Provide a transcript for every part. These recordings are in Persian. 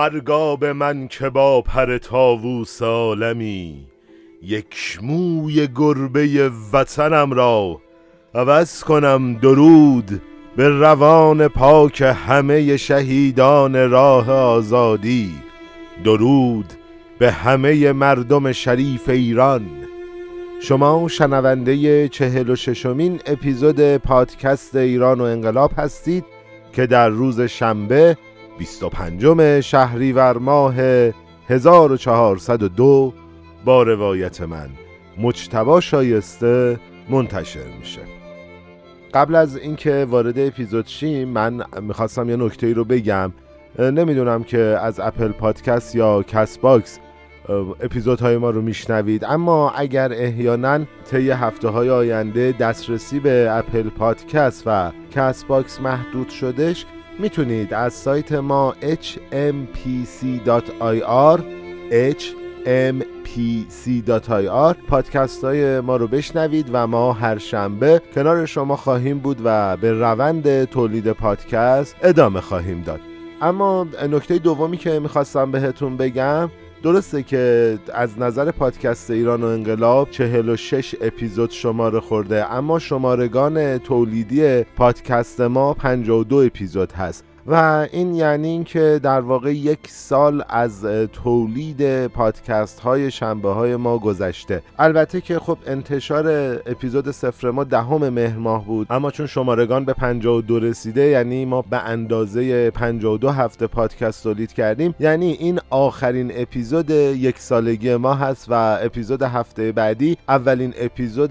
مرگاب من که با پر تاووس عالمی یک موی گربه وطنم را عوض کنم درود به روان پاک همه شهیدان راه آزادی. درود به همه مردم شریف ایران. شما شنونده چهل و ششمین اپیزود پادکست ایران و انقلاب هستید که در روز شنبه 25 شهریور ماه 1402 با روایت من مجتبا شایسته منتشر میشه. قبل از اینکه وارد اپیزود شیم من می‌خواستم یه نکته ای رو بگم. نمی‌دونم که از Apple Podcast یا CastBox اپیزودهای ما رو میشنوید. اما اگر احیانا طی هفته های آینده دسترسی به Apple Podcast و CastBox محدود شدش می‌تونید از سایت ما hmpc.ir hmpc.ir پادکست های ما رو بشنوید و ما هر شنبه کنار شما خواهیم بود و به روند تولید پادکست ادامه خواهیم داد. اما نکته دومی که می‌خواستم بهتون بگم درسته که از نظر پادکست ایران و انقلاب 46 اپیزود شماره خورده اما شمارگان تولیدی پادکست ما 52 اپیزود هست. و این یعنی اینکه در واقع یک سال از تولید پادکست های شنبه های ما گذشته. البته که خب انتشار اپیزود سفر ما دهم مهر ماه بود. اما چون شمارگان به 52 رسیده یعنی ما به اندازه 52 هفته پادکست تولید کردیم. یعنی این آخرین اپیزود یک سالگی ما هست و اپیزود هفته بعدی اولین اپیزود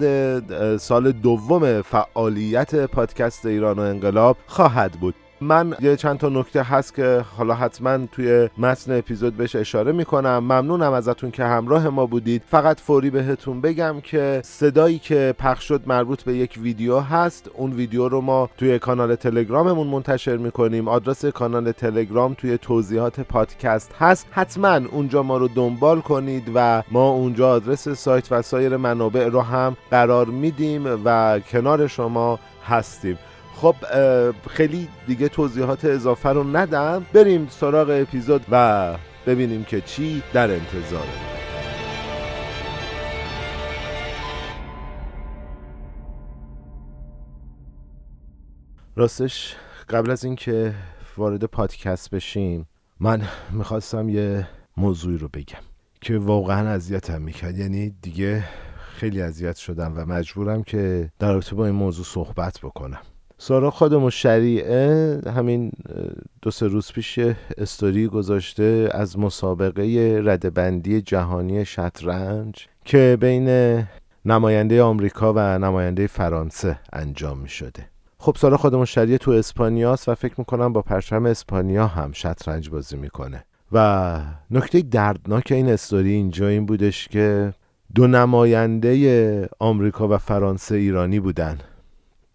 سال دوم فعالیت پادکست ایران و انقلاب خواهد بود. من یه چند تا نکته هست که حالا حتما توی متن اپیزود بهش اشاره می‌کنم. ممنونم ازتون که همراه ما بودید. فقط فوری بهتون بگم که صدایی که پخش شد مربوط به یک ویدیو هست. اون ویدیو رو ما توی کانال تلگراممون منتشر می‌کنیم. آدرس کانال تلگرام توی توضیحات پادکست هست. حتما اونجا ما رو دنبال کنید و ما اونجا آدرس سایت و سایر منابع رو هم قرار میدیم و کنار شما هستیم. خب خیلی دیگه توضیحات اضافه رو ندم. بریم سراغ اپیزود و ببینیم که چی در انتظاره. راستش قبل از اینکه وارد پادکست بشیم من می‌خواستم یه موضوعی رو بگم که واقعا اذیتم می‌کرد. یعنی دیگه خیلی اذیت شدم و مجبورم که در رابطه با این موضوع صحبت بکنم. سارا خادم شریعه همین دو سه روز پیش استوری گذاشته از مسابقه ردبندی جهانی شطرنج که بین نماینده آمریکا و نماینده فرانسه انجام می شده خب سارا خودمون شریعه تو اسپانیاست و فکر می‌کنم با پرچم اسپانیا هم شطرنج بازی می‌کنه. و نکته دردناک این استوری اینجا این بودش که دو نماینده آمریکا و فرانسه ایرانی بودن.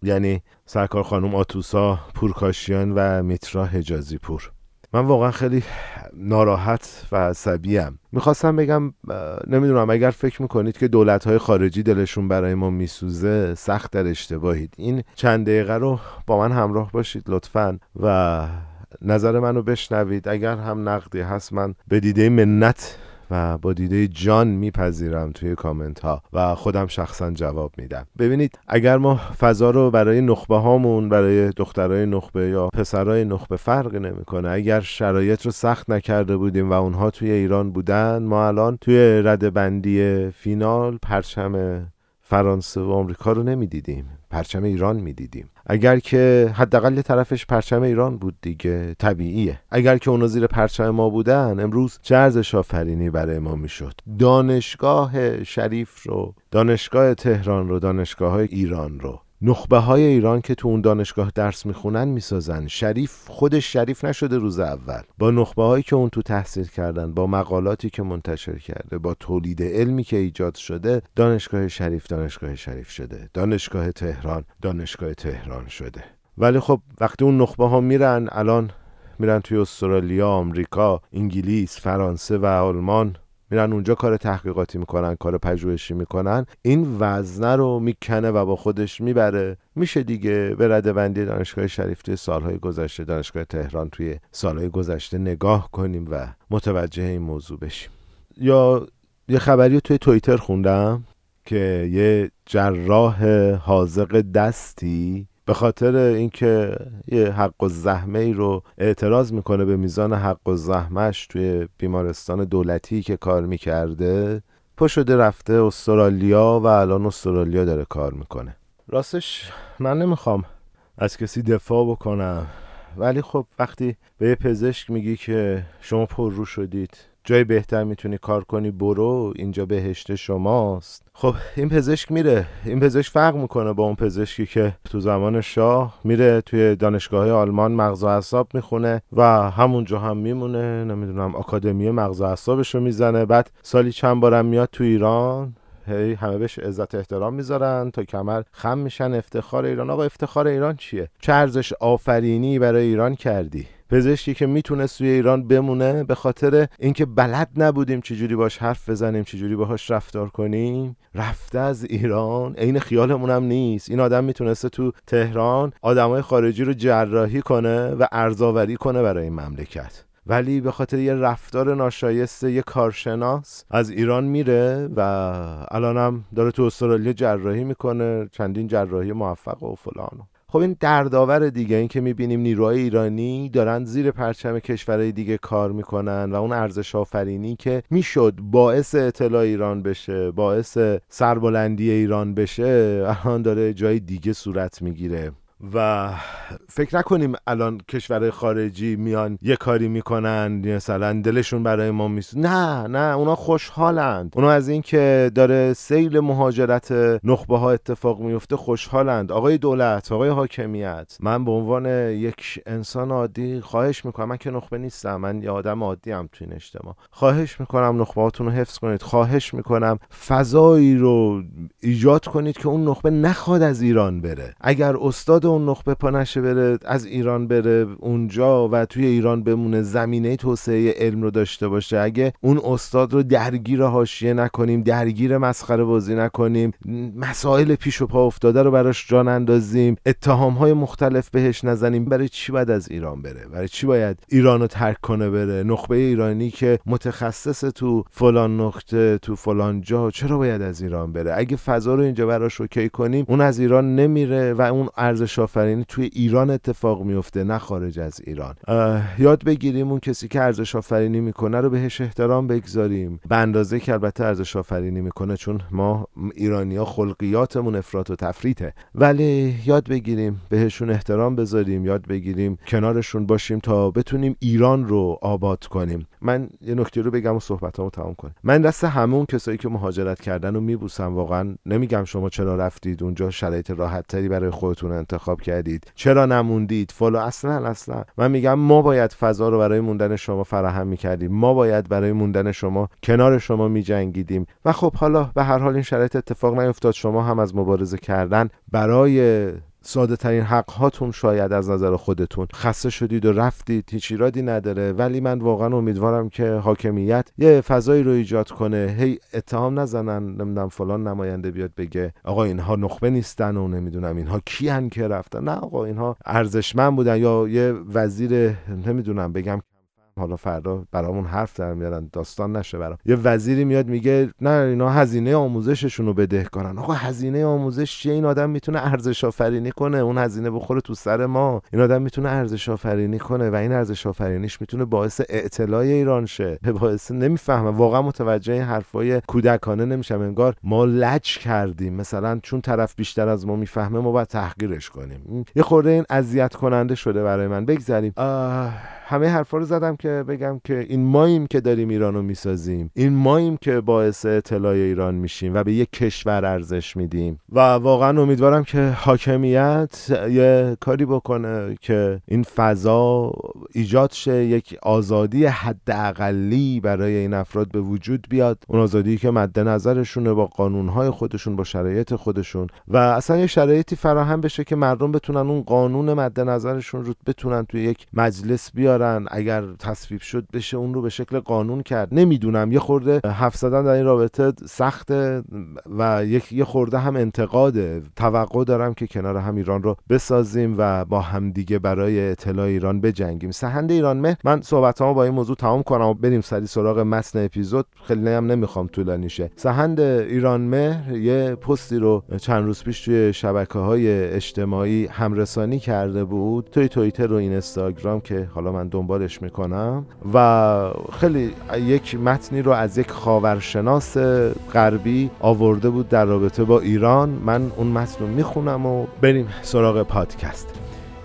یعنی سرکار خانم آتوسا پورکاشیان و میترا حجازی پور من واقعا خیلی ناراحت و عصبیم. می‌خواستم بگم نمی‌دونم اگر فکر می‌کنید که دولت های خارجی دلشون برای ما میسوزه سخت در اشتباهید. این چند دقیقه رو با من همراه باشید لطفا. و نظر منو بشنوید. اگر هم نقدی هست من به دیده منت با دیده جان میپذیرم توی کامنت ها و خودم شخصا جواب میدم. ببینید اگر ما فضا رو برای نخبه هامون برای دخترای نخبه یا پسرای نخبه فرق نمی‌کنه اگر شرایط رو سخت نکرده بودیم و اونها توی ایران بودن ما الان توی رده بندی فینال پرچم فرانسه و آمریکا رو نمی‌دیدیم. پرچم ایران می‌دیدیم. اگر که حداقل طرفش پرچم ایران بود دیگه طبیعیه. اگر که اونا زیر پرچم ما بودن امروز چه ارزش آفرینی برای ما می‌شد. دانشگاه شریف رو دانشگاه تهران رو دانشگاه های ایران رو. نخبه های ایران که تو اون دانشگاه درس می‌خونن می‌سازن. شریف خودش شریف نشده روز اول. با نخبه هایی که اون تو تحصیل کردن با مقالاتی که منتشر کرده با تولید علمی که ایجاد شده دانشگاه شریف دانشگاه شریف شده. دانشگاه تهران دانشگاه تهران شده. ولی خب وقتی اون نخبه ها میرن الان میرن توی استرالیا، آمریکا، انگلیس، فرانسه و آلمان میرن اونجا کار تحقیقاتی می‌کنن کار پژوهشی می‌کنن. این وزنه رو می‌کنه و با خودش می‌بره. میشه دیگه به رده بندی دانشگاه شریف توی سالهای گذشته دانشگاه تهران توی سالهای گذشته نگاه کنیم و متوجه این موضوع بشیم. یا یه خبری توی توییتر خوندم که یه جراح حاضق دستی به خاطر اینکه یه حق و زحمه ای رو اعتراض می‌کنه به میزان حق و زحمش توی بیمارستان دولتی که کار می‌کرده پا شده رفته استرالیا و الان استرالیا داره کار می‌کنه. راستش من نمی‌خوام از کسی دفاع بکنم ولی خب وقتی به یه پزشک میگی که شما پر رو شدید جای بهتر می‌تونی کار کنی برو اینجا بهشت شماست. خب این پزشک میره. این پزشک فرق می‌کنه با اون پزشکی که تو زمان شاه میره توی دانشگاه آلمان مغز و اعصاب می‌خونه و همونجا هم میمونه. نمی‌دونم آکادمی مغز و اعصابش رو می‌زنه. بعد سالی چند بارم میاد تو ایران. هی همه بهش عزت احترام می‌ذارن تا کمر خم میشن. افتخار ایران. آقا افتخار ایران چیه؟ چه ارزش آفرینی برای ایران کردی؟ پزشکی که می‌تونست توی ایران بمونه به خاطر اینکه بلد نبودیم چجوری باش حرف بزنیم چجوری باهاش رفتار کنیم رفته از ایران عین خیالمون هم نیست. این آدم می‌تونسته تو تهران آدمای خارجی رو جراحی کنه و ارزاوری کنه برای این مملکت. ولی به خاطر یه رفتار ناشایسته یه کارشناس از ایران میره و الانم داره تو استرالیا جراحی می‌کنه چندین جراحی موفق و فلان. خب این دردآور دیگه این که می‌بینیم نیروهای ایرانی دارن زیر پرچم کشورهای دیگه کار می‌کنن و اون ارزش آفرینی که می‌شد باعث اطلاع ایران بشه باعث سربلندی ایران بشه الان داره جای دیگه صورت می‌گیره. و فکر نکنیم الان کشور خارجی میان یه کاری می‌کنن مثلا دلشون برای ما میس نه نه اونا خوشحالند. اونا از اینکه داره سیل مهاجرت نخبه ها اتفاق میفته خوشحالند. آقای دولت آقای حاکمیت من به عنوان یک انسان عادی خواهش می‌کنم من که نخبه نیستم من یه آدم عادی هم تو این اجتماع. خواهش می‌کنم نخبه هاتون رو حفظ کنید. خواهش می‌کنم فضایی رو ایجاد کنید که اون نخبه نخواد از ایران بره. اگر استاد اون نخبه پا نشه بره از ایران بره اونجا و توی ایران بمونه زمینه توسعه علم رو داشته باشه. اگه اون استاد رو درگیر حاشیه نکنیم درگیر مسخره بازی نکنیم مسائل پیش و پا افتاده رو براش جان اندازیم اتهام های مختلف بهش نزنیم برای چی باید از ایران بره؟ برای چی باید ایران رو ترک کنه بره؟ نخبه ایرانی که متخصص تو فلان نقطه تو فلان جا چرا باید از ایران بره؟ اگه فضا رو اینجا براش اوکی کنیم اون از ایران نمیره و اون ارزش آفرینی توی ایران اتفاق میفته نه خارج از ایران. یاد بگیریم اون کسی که ارزش آفرینی می‌کنه رو بهش احترام بگذاریم. به اندازه که البته ارزش آفرینی می‌کنه چون ما ایرانیا خلقیاتمون افراط و تفریته ولی یاد بگیریم بهشون احترام بذاریم یاد بگیریم کنارشون باشیم تا بتونیم ایران رو آباد کنیم. من یه نکته رو بگم و صحبتامو تمام کنم. من دست همون کسایی که مهاجرت کردن رو میبوسم واقعا نمیگم شما چرا رفتید اونجا شرایط راحت تری برای خودتون انتخاب کردید چرا نموندید فلو اصلا اصلا. من میگم ما باید فضا رو برای موندن شما فراهم می‌کردیم. ما باید برای موندن شما کنار شما میجنگیدیم. و خب حالا به هر حال این شرایط اتفاق نیفتاد. شما هم از مبارزه کردن برای ساده ترین حق هاتون شاید از نظر خودتون. خسته شدید و رفتید هیچ ایرادی نداره. ولی من واقعا امیدوارم که حاکمیت یه فضایی رو ایجاد کنه. هی اتهام نزنن نمی‌دونم فلان نماینده بیاد بگه آقا اینها نخبه نیستن و نمی‌دونم اینها کیان که رفتن. نه آقا اینها ارزشمند بودن یا یه وزیر نمی‌دونم بگم حالا فردا برامون حرف در میارن داستان نشه برام. یه وزیری میاد میگه نه اینا هزینه آموزششون رو بده کنن. آقا هزینه آموزش چیه؟ این آدم می‌تونه ارزش آفرینی کنه. اون هزینه بخوره تو سر ما. این آدم می‌تونه ارزش آفرینی کنه و این ارزش آفرینیش می‌تونه باعث اعتلاع ایران شه. باعث نمی‌فهمه واقعا متوجه این حرفای کودکانه نمیشم. انگار ما لج کردیم. مثلا چون طرف بیشتر از ما می‌فهمه ما باید تحقیرش کنیم. یه خورده این اذیت کننده شده برای من. بگذریم همه حرفا رو زدم که بگم که این ماییم که داریم ایرانو می‌سازیم. این ماییم که باعث اطلاع ایران میشیم و به یک کشور ارزش میدیم. و واقعا امیدوارم که حاکمیت یه کاری بکنه که این فضا ایجاد شه یک آزادی حداقلی برای این افراد به وجود بیاد. اون آزادی که مد نظرشونه با قانونهای خودشون با شرایط خودشون. و اصلا یه شرایطی فراهم بشه که مردم بتونن اون قانون مد نظرشون رو بتونن توی یک مجلس بیارن اگر تصویب شد بشه اون رو به شکل قانون کرد. نمی‌دونم یه خورده حرف زدن در این رابطه سخته و یک یه خورده هم انتقاده. توقع دارم که کنار هم ایران رو بسازیم و با همدیگه برای اطلاع ایران بجنگیم. سهند ایران مه من صحبتامو با این موضوع تمام کنم و بریم سری سراغ متن اپیزود. خیلی هم نمی‌خوام طولانی شه سهند ایران مهر یه پستی رو چند روز پیش توی شبکه های اجتماعی همرسانی کرده بود. توی توییتر و اینستاگرام که حالا من دنبالش می‌کنم و خیلی یک متنی رو از یک خاورشناس غربی آورده بود در رابطه با ایران. من اون متن رو می‌خونم و بریم سراغ پادکست.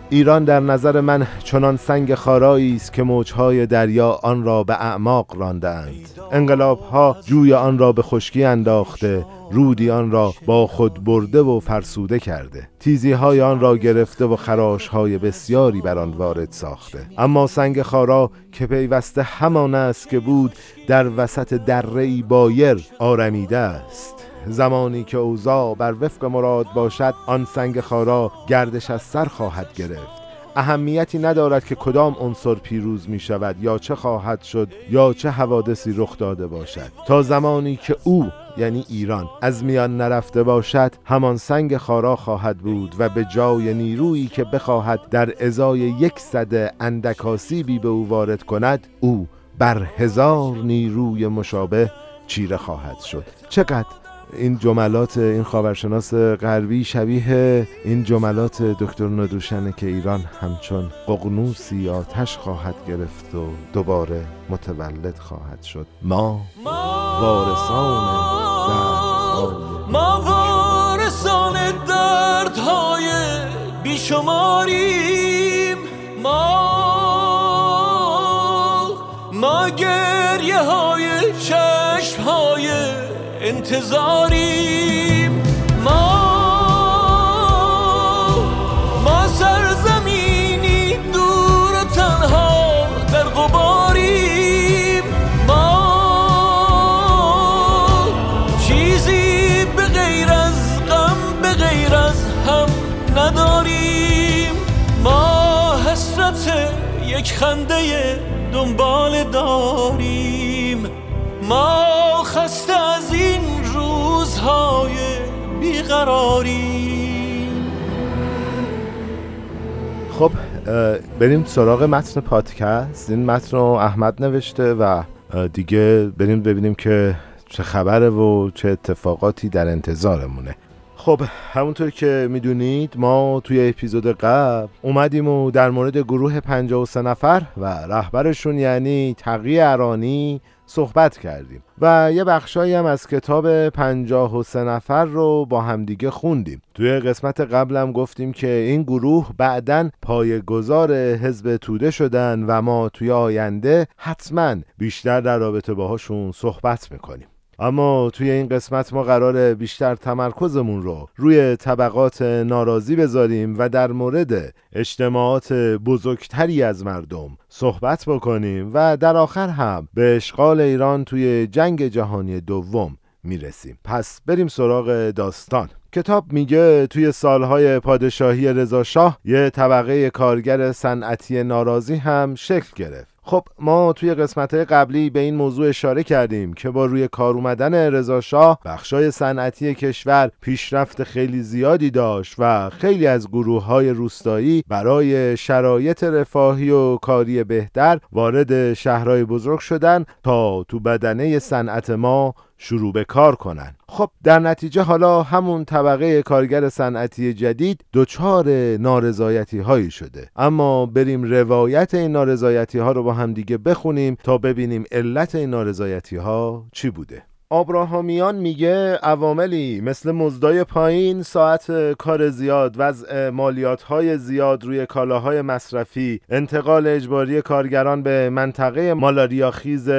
ایران در نظر من چنان سنگ خارایی است که موجهای دریا آن را به اعماق راندند انقلاب ها جوی آن را به خشکی انداخته رودی آن را با خود برده و فرسوده کرده. تیزی های آن را گرفته و خراش های بسیاری بر آن وارد ساخته. اما سنگ خارا که پیوسته همان است که بود در وسط دره بایر آرمیده است. زمانی که اوضاع بر وفق مراد باشد آن سنگ خارا گردش از سر خواهد گرفت. اهمیتی ندارد که کدام عنصر پیروز می شود یا چه خواهد شد یا چه حوادثی رخ داده باشد. تا زمانی که او یعنی ایران. از میان نرفته باشد همان سنگ خارا خواهد بود و به جای نیرویی که بخواهد در ازای یک صده اندکاسیبی به او وارد کند او بر هزار نیروی مشابه چیره خواهد شد. چقدر این جملات این خاورشناس غربی شبیه این جملات دکتر ندوشنه که ایران همچون ققنوسی آتش خواهد گرفت و دوباره متولد خواهد شد. ما وارثان ما وارثان دردهای بیشماریم. ما ما گریه های چشم های انتظاریم. یک خنده دنبال داریم. ما خسته از این روزهای بیقراریم. خب بریم سراغ متن پادکست. این متن رو احمد نوشته و دیگه بریم ببینیم که چه خبره و چه اتفاقاتی در انتظارمونه. خب همونطور که می‌دونید ما توی اپیزود قبل اومدیم و در مورد گروه 53 نفر و رهبرشون یعنی تقی ارانی صحبت کردیم و یه بخشایی هم از کتاب 53 نفر رو با همدیگه خوندیم. توی قسمت قبلم گفتیم که این گروه بعداً پایه‌گذار حزب توده شدن و ما توی آینده حتما بیشتر در رابطه باهاشون صحبت می‌کنیم. اما توی این قسمت ما قرار بیشتر تمرکزمون رو روی طبقات ناراضی بذاریم و در مورد اجتماعات بزرگتری از مردم صحبت بکنیم و در آخر هم به اشغال ایران توی جنگ جهانی دوم می‌رسیم. پس بریم سراغ داستان. کتاب میگه توی سالهای پادشاهی رضاشاه یه طبقه کارگر صنعتی ناراضی هم شکل گرفت. خب ما توی قسمت قبلی به این موضوع اشاره کردیم که با روی کار اومدن رضا شاه بخشای صنعتی کشور پیشرفت خیلی زیادی داشت و خیلی از گروه های روستایی برای شرایط رفاهی و کاری بهتر وارد شهرهای بزرگ شدن تا تو بدنه صنعت ما شروع به کار کنن. خب در نتیجه حالا همون طبقه کارگر صنعتی جدید دچار نارضایتی هایی شده. اما بریم روایت این نارضایتی ها رو با هم دیگه بخونیم تا ببینیم علت این نارضایتی ها چی بوده. آبراهامیان میگه عواملی مثل مزدای پایین ساعت کار زیاد وضع مالیات های زیاد روی کالاهای مصرفی انتقال اجباری کارگران به منطقه مالاریا خیز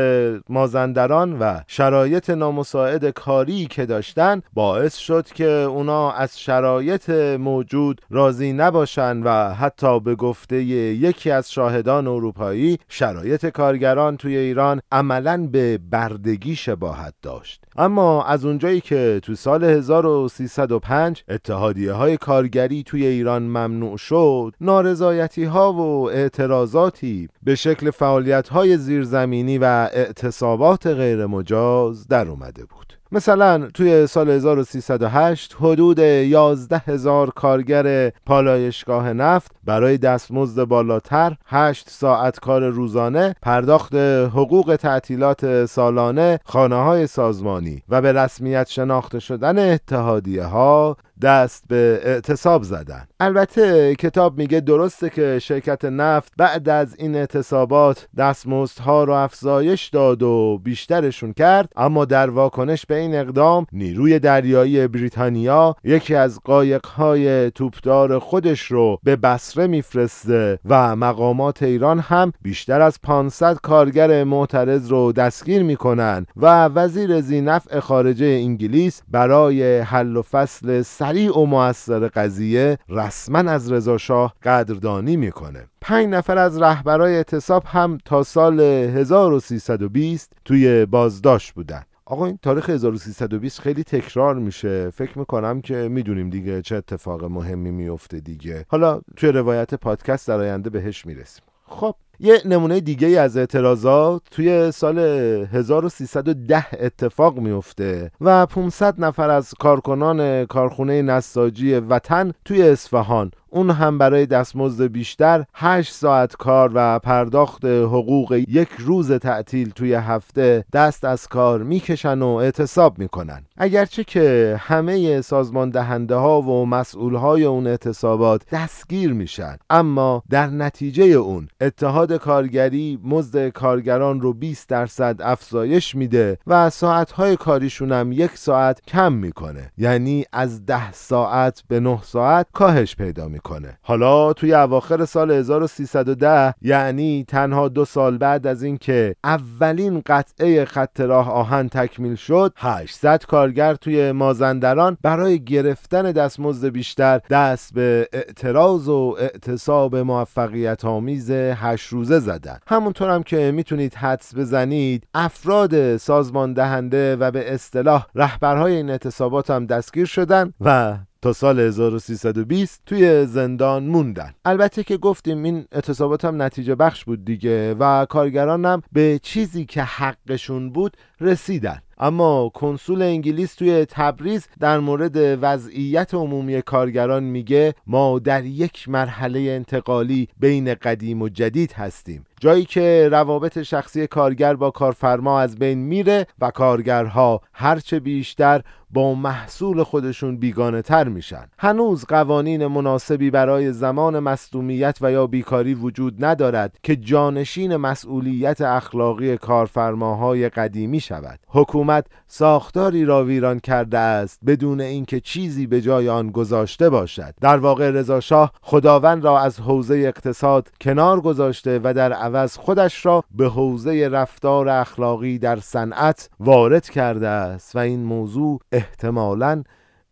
مازندران و شرایط نامساعد کاری که داشتن باعث شد که اونا از شرایط موجود راضی نباشن و حتی به گفته یکی از شاهدان اروپایی شرایط کارگران توی ایران عملا به بردگی شباهت داشت. اما از اونجایی که تو سال 1305 اتحادیه های کارگری توی ایران ممنوع شد نارضایتی ها و اعتراضاتی به شکل فعالیت های زیرزمینی و اعتصابات غیرمجاز در اومده بود. مثلا توی سال 1308 حدود 11 هزار کارگر پالایشگاه نفت برای دستمزد بالاتر 8 ساعت کار روزانه پرداخت حقوق تعطیلات سالانه خانه های سازمانی و به رسمیت شناخته شدن اتحادیه ها دست به اعتصاب زدن. البته کتاب میگه درسته که شرکت نفت بعد از این اعتصابات دستمزدها رو افزایش داد و بیشترشون کرد اما در واکنش به این اقدام نیروی دریایی بریتانیا یکی از قایقهای توپدار خودش رو به بصره میفرسته و مقامات ایران هم بیشتر از 500 کارگر معترض رو دستگیر می‌کنن و وزیر زینفع خارجه انگلیس برای حل و فصل سریع و موثر قضیه رسما از رضا شاه قدردانی می‌کنه. پنج نفر از رهبرای اعتصاب هم تا سال 1320 توی بازداشت بودن. آقا این تاریخ 1320 خیلی تکرار میشه. فکر می‌کنم که می‌دونیم دیگه چه اتفاق مهمی میفته دیگه. حالا توی روایت پادکست در آینده بهش می‌رسیم. خب یه نمونه دیگه از اعتراضات توی سال 1310 اتفاق میفته و 500 نفر از کارکنان کارخونه نساجی وطن توی اصفهان اون هم برای دستمزد بیشتر 8 ساعت کار و پرداخت حقوق یک روز تعطیل توی هفته دست از کار می‌کشن و اعتصاب می‌کنن. اگرچه که همه سازمان دهنده ها و مسئول های اون اعتصابات دستگیر میشن اما در نتیجه اون اتحاد کارگری مزد کارگران رو 20 درصد افزایش میده و ساعت های کاریشون هم یک ساعت کم می‌کنه. یعنی از 10 ساعت به 9 ساعت کاهش پیدا می‌کنه. می‌کنه. حالا توی اواخر سال 1310 یعنی تنها دو سال بعد از اینکه اولین قطعه خط راه آهن تکمیل شد 800 کارگر توی مازندران برای گرفتن دستمزد بیشتر دست به اعتراض و اعتصاب موفقیت آمیز 8 روزه زدن. همونطور هم که می‌تونید حدس بزنید افراد سازمان دهنده و به اصطلاح رهبرهای این اعتصابات هم دستگیر شدن و تا سال 1320 توی زندان موندن. البته که گفتیم این اعتصابات هم نتیجه بخش بود دیگه و کارگران هم به چیزی که حقشون بود رسیدن. اما کنسول انگلیس توی تبریز در مورد وضعیت عمومی کارگران میگه ما در یک مرحله انتقالی بین قدیم و جدید هستیم. جایی که روابط شخصی کارگر با کارفرما از بین میره و کارگرها هرچه بیشتر با محصول خودشون بیگانه تر میشن. هنوز قوانین مناسبی برای زمان مصدومیت و یا بیکاری وجود ندارد که جانشین مسئولیت اخلاقی کارفرماهای قدیمی شود. حکومت ساختاری را ویران کرده است بدون اینکه چیزی به جای آن گذاشته باشد. در واقع رضا شاه خداوند را از حوزه اقتصاد کنار گذاشته و در عوض خودش را به حوزه رفتار اخلاقی در صنعت وارد کرده است و این موضوع احتمالا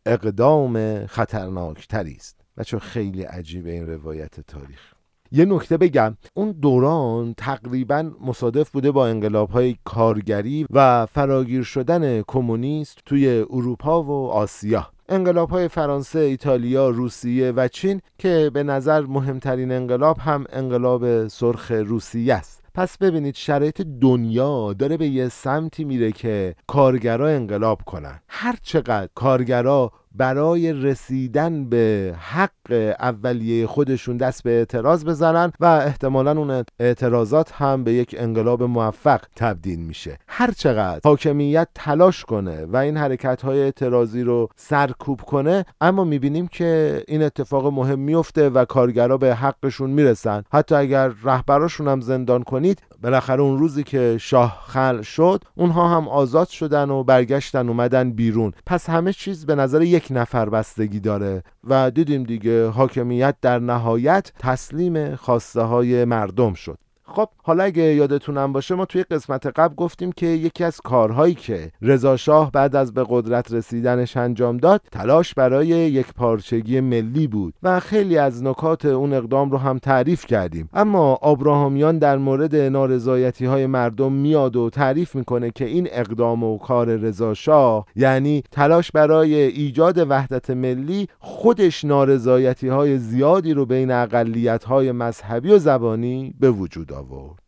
اقدام خطرناکتری است. بچه خیلی عجیبه این روایت تاریخ. یه نکته بگم. اون دوران تقریبا مصادف بوده با انقلاب های کارگری و فراگیر شدن کمونیست توی اروپا و آسیا. انقلاب های فرانسه، ایتالیا، روسیه و چین که به نظر مهمترین انقلاب هم انقلاب سرخ روسیه است. پس ببینید شرایط دنیا داره به یه سمتی میره که کارگرا انقلاب کنن. هر چقدر کارگرا برای رسیدن به حق اولیه خودشون دست به اعتراض بزنن و احتمالا اون اعتراضات هم به یک انقلاب موفق تبدیل میشه. هر چقدر حاکمیت تلاش کنه و این حرکت های اعتراضی رو سرکوب کنه اما می‌بینیم که این اتفاق مهم میفته و کارگرا به حقشون می‌رسن. حتی اگر رهبراشون هم زندان کنید بالاخره اون روزی که شاه خل شد اونها هم آزاد شدن و برگشتن اومدن بیرون. پس همه چیز به نظر یک نفر بستگی داره و دیدیم دیگه حاکمیت در نهایت تسلیم خواسته های مردم شد. خب حالا اگه یادتونم باشه ما توی قسمت قبل گفتیم که یکی از کارهایی که رضا شاه بعد از به قدرت رسیدنش انجام داد تلاش برای یک پارچگی ملی بود و خیلی از نکات اون اقدام رو هم تعریف کردیم. اما آبراهامیان در مورد نارضایتی های مردم میاد و تعریف می‌کنه که این اقدام و کار رضا شاه یعنی تلاش برای ایجاد وحدت ملی خودش نارضایتی های زیادی رو بین اقلیت های مذهبی و زبانی به وجود آورد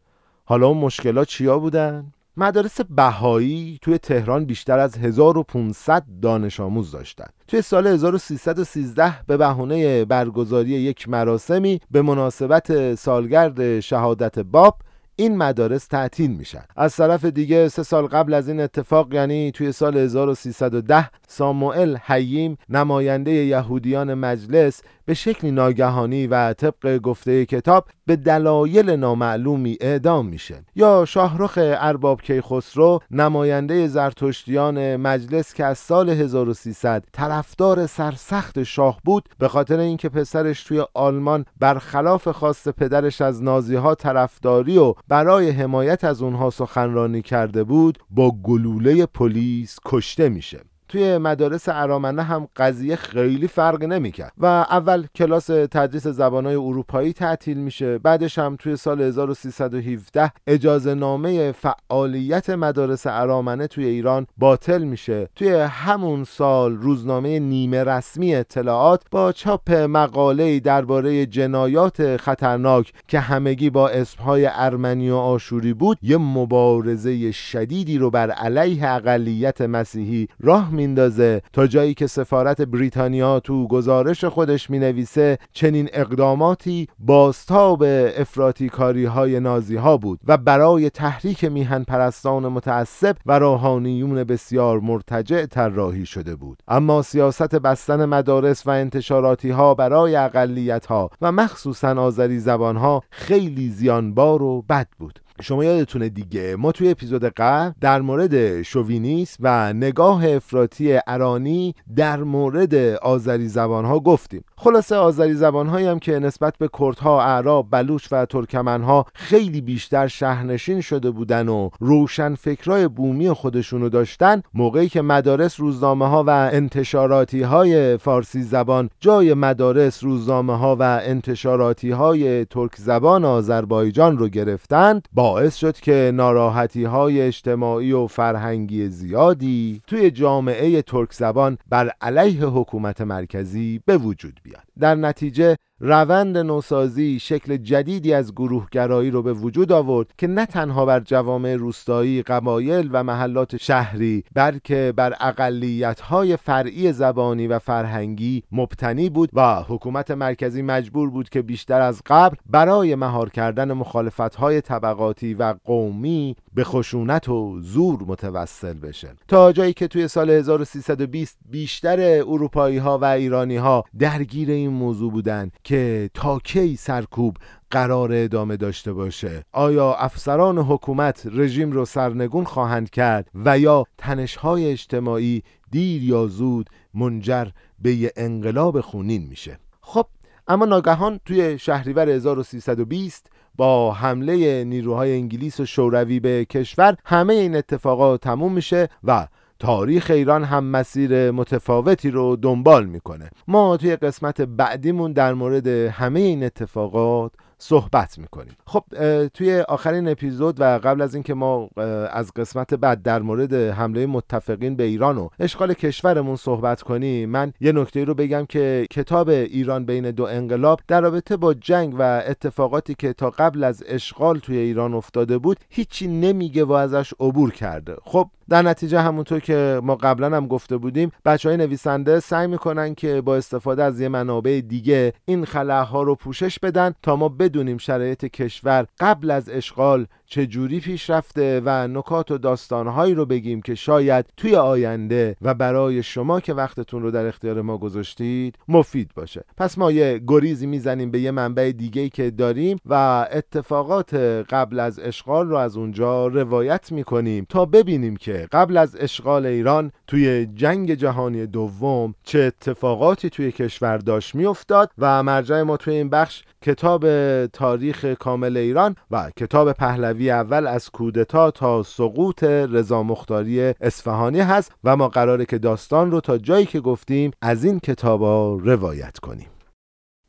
حالا اون مشکلات چیا بودن؟ مدارس بهایی توی تهران بیشتر از 1500 دانش آموز داشتند. توی سال 1313 به بهونه برگزاری یک مراسمی به مناسبت سالگرد شهادت باب این مدارس تعطیل میشن از طرف دیگه سه سال قبل از این اتفاق یعنی توی سال 1310 ساموئل حییم نماینده یهودیان مجلس به شکلی ناگهانی و طبق گفته کتاب به دلایل نامعلومی اعدام میشه. یا شاهرخ ارباب کیخسرو نماینده زرتشتیان مجلس که از سال 1300 طرفدار سرسخت شاه بود به خاطر اینکه پسرش توی آلمان برخلاف خواست پدرش از نازی ها طرفداری و برای حمایت از اونها سخنرانی کرده بود با گلوله پلیس کشته میشه. توی مدارس ارامنه هم قضیه خیلی فرق نمی‌کرد. و اول کلاس تدریس زبانهای اروپایی تعطیل میشه بعدش هم توی سال 1317 اجازه نامه فعالیت مدارس ارامنه توی ایران باطل میشه. توی همون سال روزنامه نیمه رسمی اطلاعات با چاپ مقاله درباره جنایات خطرناک که همگی با اسمهای ارمنی و آشوری بود یه مبارزه شدیدی رو بر علیه اقلیت مسیحی راه میندازه. تا جایی که سفارت بریتانیا تو گزارش خودش می‌نویسه چنین اقداماتی باستاب افراتی کاری های نازی ها بود و برای تحریک میهن پرستان متعصب و روحانیون بسیار مرتجع طراحی شده بود. اما سیاست بستن مدارس و انتشاراتی ها برای اقلیت ها و مخصوصا آذری زبان ها خیلی زیانبار و بد بود. شما یادتونه دیگه ما توی اپیزود قبل در مورد شووینیسم و نگاه افراطی ارانی در مورد آذری زبان ها گفتیم. خلاصه آذری زبان هایی هم که نسبت به کردها، اعراب، بلوچ و ترکمن ها خیلی بیشتر شهرنشین شده بودن و روشن فکرای بومی خودشونو داشتن موقعی که مدارس روزنامه ها و انتشاراتی های فارسی زبان جای مدارس روزنامه ها و انتشاراتی های ترک زبان آذربایجان رو گرفتند باعث شد که ناراحتی های اجتماعی و فرهنگی زیادی توی جامعه ترک زبان بر علیه حکومت مرکزی به وجود بیاد. در نتیجه روند نوسازی شکل جدیدی از گروهگرایی رو به وجود آورد که نه تنها بر جوامع روستایی، قبایل و محلات شهری بلکه بر اقلیت‌های فرعی زبانی و فرهنگی مبتنی بود و حکومت مرکزی مجبور بود که بیشتر از قبل برای مهار کردن مخالفت‌های طبقاتی و قومی به خشونت و زور متوسل بشه. تا جایی که توی سال 1320 بیشتر اروپایی ها و ایرانی ها درگیر این موضوع بودن که تا کی سرکوب قرار ادامه داشته باشه. آیا افسران حکومت رژیم رو سرنگون خواهند کرد و یا تنشهای اجتماعی دیر یا زود منجر به یه انقلاب خونین میشه؟ خب اما ناگهان توی شهریور 1320 با حمله نیروهای انگلیس و شوروی به کشور همه این اتفاقات تموم میشه و تاریخ ایران هم مسیر متفاوتی رو دنبال می‌کنه. ما توی قسمت بعدیمون در مورد همه این اتفاقات صحبت می‌کنیم. خب توی آخرین اپیزود و قبل از اینکه ما از قسمت بعد در مورد حمله متفقین به ایران و اشغال کشورمون صحبت کنیم من یه نکته رو بگم که کتاب ایران بین دو انقلاب در رابطه با جنگ و اتفاقاتی که تا قبل از اشغال توی ایران افتاده بود هیچی نمیگه و ازش عبور کرده. خب در نتیجه همونطور که ما قبلا هم گفته بودیم بچه های نویسنده سعی می‌کنن که با استفاده از یه منابع دیگه این خلاها رو پوشش بدن تا ما بدونیم شرایط کشور قبل از اشغال چجوری پیش رفته و نکات و داستانهایی رو بگیم که شاید توی آینده و برای شما که وقتتون رو در اختیار ما گذاشتید مفید باشه. پس ما یه گریزی می‌زنیم به یه منبع دیگه که داریم و اتفاقات قبل از اشغال رو از اونجا روایت می‌کنیم تا ببینیم که قبل از اشغال ایران توی جنگ جهانی دوم چه اتفاقاتی توی کشور داشت میافتاد و مرجع ما توی این بخش کتاب تاریخ کامل ایران و کتاب پهلوی اول از کودتا تا سقوط رضا مختاری اصفهانی هست و ما قراره که داستان رو تا جایی که گفتیم از این کتابا روایت کنیم.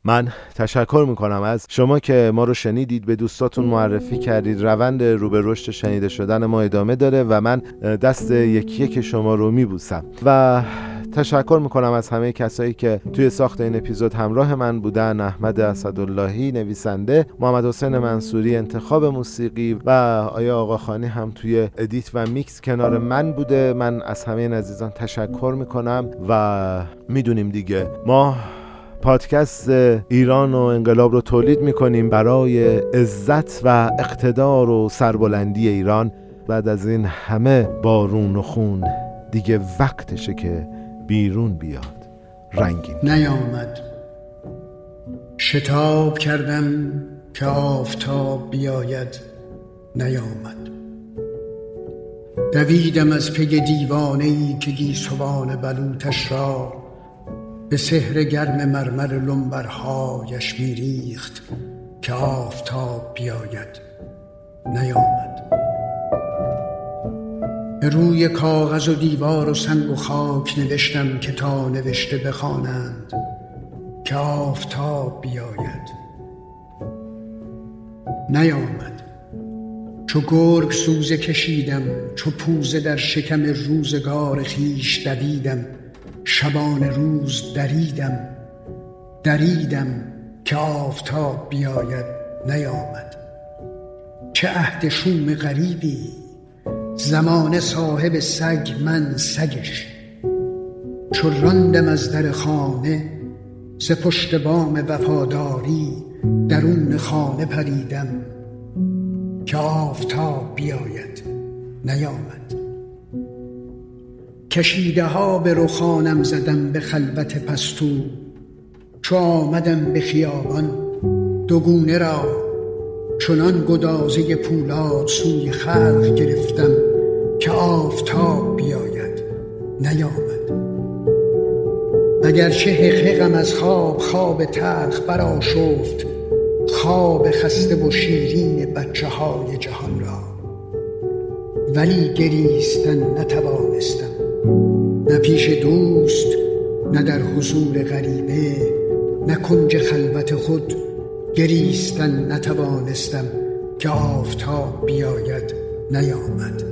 من تشکر می‌کنم از شما که ما رو شنیدید به دوستاتون معرفی کردید. روند رو به رشد شنیده شدن ما ادامه داره و من دست یکی یکی شما رو میبوسم. و تشکر می‌کنم از همه کسایی که توی ساخت این اپیزود همراه من بودن احمد اسداللهی نویسنده محمد حسین منصوری انتخاب موسیقی و آریا آقاخانی هم توی edit و میکس کنار من بوده. من از همه این عزیزان تشکر می‌کنم و می‌دونیم دیگه. ما پادکست ایران و انقلاب رو تولید می‌کنیم برای عزت و اقتدار و سربلندی ایران. بعد از این همه بارون و خون دیگه وقتشه که بیرون بیاد. رنگین. نیامد. شتاب کردم که آفتاب بیاید. نیامد. دویدم از پی دیوانه ای که گیسوان بلوتش را به سحر گرم مرمر لنبرهایش میریخت که آفتاب بیاید. نیامد. به روی کاغذ و دیوار و سنگ و خاک نوشتم که تا نوشته بخوانند که آفتاب بیاید. نیامد. چو گرگ سوزه کشیدم چو پوزه در شکم روزگار خیش دویدم شبان روز دریدم دریدم که آفتاب بیاید. نیامد. چه عهد شوم غریبی! زمان صاحب سگ من سگش چو راندم از در خانه ز پشت بام وفاداری درون خانه پریدم که آفتاب بیاید نیامد. کشیده ها به رخانم زدم به خلوت پستو چو آمدم به خیابان دوگونه را چنان گدازه پولاد سوی خلق گرفتم. که آفتاب بیاید نیامد. چه حقحقم از خواب خواب تلخ برآشفت خواب خسته و شیرین بچه های جهان را. ولی گریستن نتوانستم. نه پیش دوست نه در حضور غریبه نه کنج خلوت خود. گریستن نتوانستم که آفتاب بیاید نیامد.